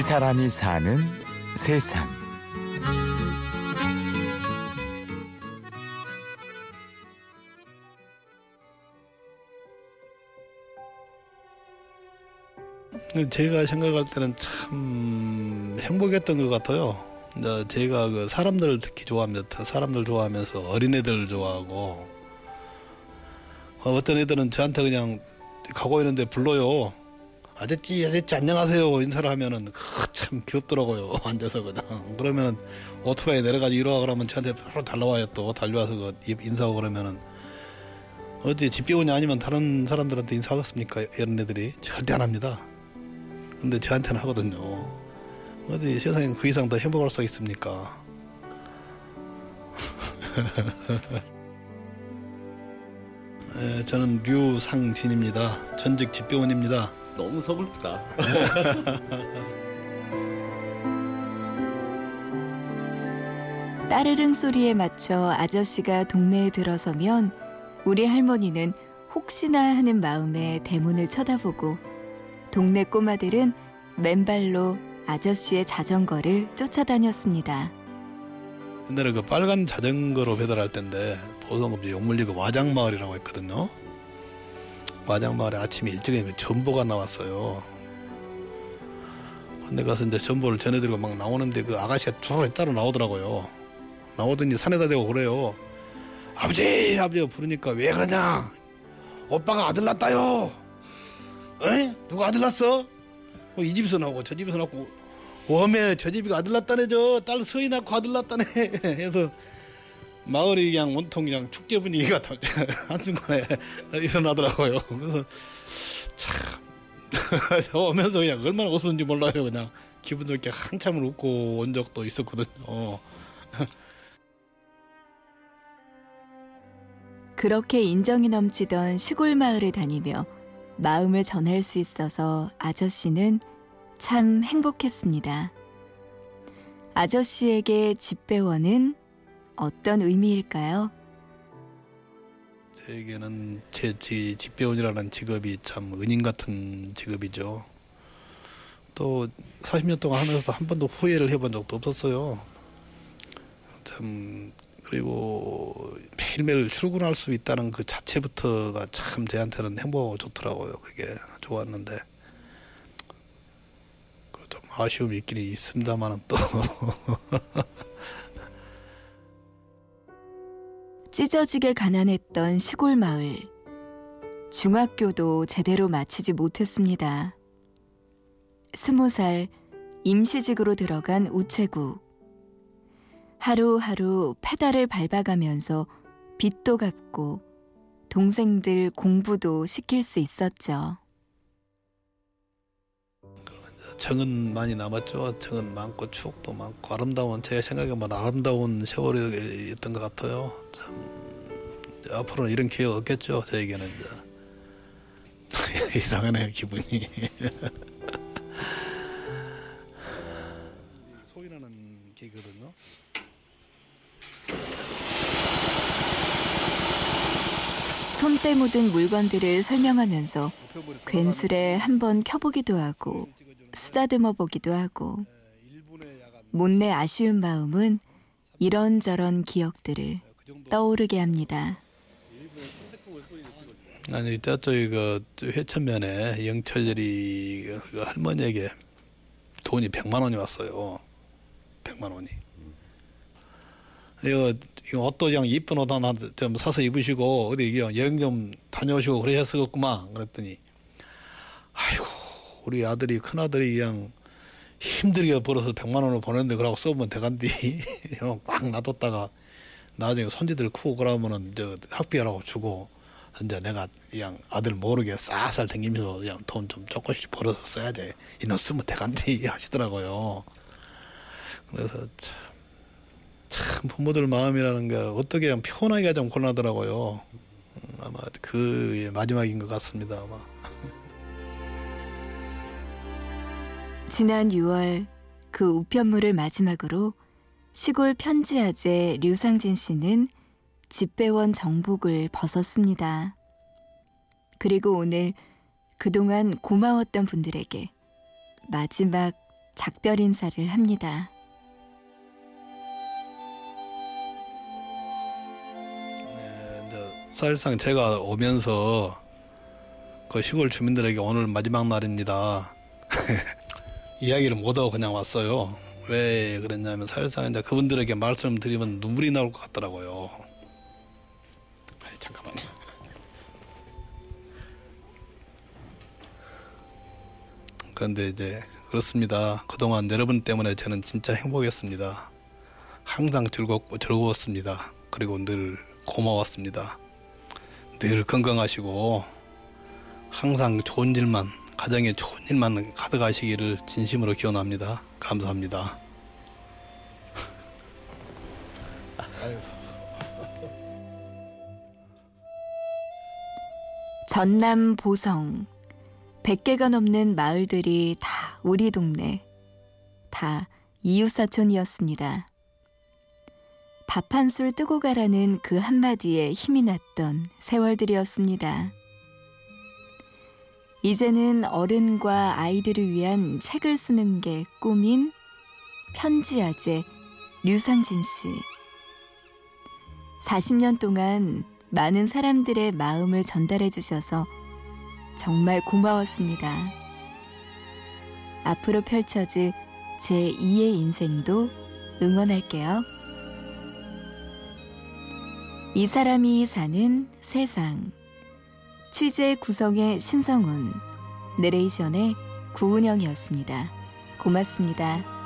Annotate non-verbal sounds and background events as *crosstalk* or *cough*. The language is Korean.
이 사람이 사는 세상. 제가 생각할 때는 참 행복했던 것 같아요. 제가 그 사람들 특히 좋아합니다. 사람들 좋아하면서 어린애들 좋아하고 어떤 애들은 저한테 그냥 가고 있는데 불러요. 아저씨 아저씨 안녕하세요. 인사를 하면은 참 귀엽더라고요. *laughs* 앉아서 그냥 그러면은 오토바이 내려가지고 이러와. 그러면 저한테 바로 달려와요 또. 달려와서 그 인사하고 그러면은. 어디 집배원이 아니면 다른 사람들한테 인사하겠습니까? 이런 애들이? 절대 안 합니다. 근데 저한테는 하거든요. 어디 세상에 그 이상 더 행복할 수 있습니까? 네, *laughs* 저는 류상진입니다. 전직 집배원입니다 너무 서글프다. 따르릉 소리에 맞춰 아저씨가 동네에 들어서면 우리 할머니는 혹시나 하는 마음에 대문을 쳐다보고 동네 꼬마들은 맨발로 아저씨의 자전거를 쫓아다녔습니다. 옛날에 그 빨간 자전거로 배달할 때인데 보통 이제 용물리 그 와장마을이라고 했거든요. 와장마을에 아침에 일찍에 전보가 나왔어요. 근데 가서 이제 전보를 전해드리고 막 나오는데 그 아가씨가 쭉 따로 나오더라고요. 나오더니 산에다 대고 그래요. 아버지 아버지 부르니까 왜 그러냐? 오빠가 아들 낳았다요. 에? 누가 아들 낳았어? 어, 이 집에서 나오고 저 집에서 낳고 웜에 저 집이 아들 낳았다네 저 딸 서희 낳고 아들 낳았다네 *laughs* 해서 마을이 그냥 온통 그냥 축제 분위기가 *laughs* 한순간에 일어나더라고요. 그래서 참 *laughs* 오면서 그냥 얼마나 웃었는지 몰라요. 그냥 기분 좋게 한참을 웃고 온 적도 있었거든요. *laughs* 그렇게 인정이 넘치던 시골 마을을 다니며 마음을 전할 수 있어서 아저씨는 참 행복했습니다. 아저씨에게 집배원은 어떤 의미일까요? 저에게는 제, 제 집배원이라는 직업이 참 은인 같은 직업이죠. 또 40년 동안 하면서도 한 번도 후회를 해본 적도 없었어요. 참 그리고 매일매일 출근할 수 있다는 그 자체부터가 참 저한테는 행복하고 좋더라고요. 그게 좋았는데 그좀 아쉬움이 있긴 있습니다만은 또 *laughs* 찢어지게 가난했던 시골 마을. 중학교도 제대로 마치지 못했습니다. 스무 살 임시직으로 들어간 우체국. 하루하루 페달을 밟아가면서 빚도 갚고 동생들 공부도 시킬 수 있었죠. 정은 많이 남았죠. 정은 많고 추억도 많고 아름다운 제가 생각해보면 아름다운 세월이었던 것 같아요. 참 앞으로는 이런 기회가 없겠죠. 저에게는 이제 *laughs* 이상하네요 기분이. *laughs* 소리 나는 기거든요. 손때 묻은 물건들을 설명하면서 괜스레 한번 켜보기도 하고 쓰다듬어 보기도 하고 못내 아쉬운 마음은 이런저런 기억들을 떠오르게 합니다. 아니 저쪽에 그 회천면에 영철열이 그 할머니에게 돈이 100만 원이 왔어요. 100만 원이. 이거 옷도 그냥 이쁜 옷 하나 좀 사서 입으시고 어디 여행 좀 다녀오시고 그러셨었구만 그랬더니 아이고 우리 아들이 큰 아들이 그냥 힘들게 벌어서 100만 원을 보냈는데 그러고 써보면 대간디 *laughs* 꽉 놔뒀다가 나중에 손지들 크고 그러면은 저 학비하라고 주고 이제 내가 그냥 아들 모르게 쌀쌀 댕기면서 그냥 돈 좀 조금씩 벌어서 써야지 이놈 쓰면 대간디 *laughs* 하시더라고요. 그래서 참, 참 부모들 마음이라는 게 어떻게 하면 표현하기가 좀 곤란하더라고요. 음, 아마 그 마지막인 것 같습니다. 아마. *laughs* 지난 6월 그 우편물을 마지막으로 시골 편지 아재 류상진 씨는 집배원 정복을 벗었습니다. 그리고 오늘 그동안 고마웠던 분들에게 마지막 작별 인사를 합니다. 네, 사실상 제가 오면서 그 시골 주민들에게 오늘 마지막 날입니다. *laughs* 이야기를 못하고 그냥 왔어요. 왜 그랬냐면 이제 그분들에게 말씀드리면 눈물이 나올 것 같더라고요. 아이, 잠깐만요. 그런데 이제 그렇습니다. 그동안 여러분 때문에 저는 진짜 행복했습니다. 항상 즐겁고 즐거웠습니다. 그리고 늘 고마웠습니다. 늘 건강하시고 항상 좋은 일만 가정에 좋은 일만 가득하시기를 진심으로 기원합니다. 감사합니다. *laughs* 전남 보성 100개가 넘는 마을들이 다 우리 동네 다 이웃사촌이었습니다. 밥 한 술 뜨고 가라는 그 한마디에 힘이 났던 세월들이었습니다. 이제는 어른과 아이들을 위한 책을 쓰는 게 꿈인 편지 아재 류상진 씨. 40년 동안 많은 사람들의 마음을 전달해 주셔서 정말 고마웠습니다. 앞으로 펼쳐질 제 2의 인생도 응원할게요. 이 사람이 사는 세상. 취재 구성의 신성훈, 내레이션의 구은영이었습니다. 고맙습니다.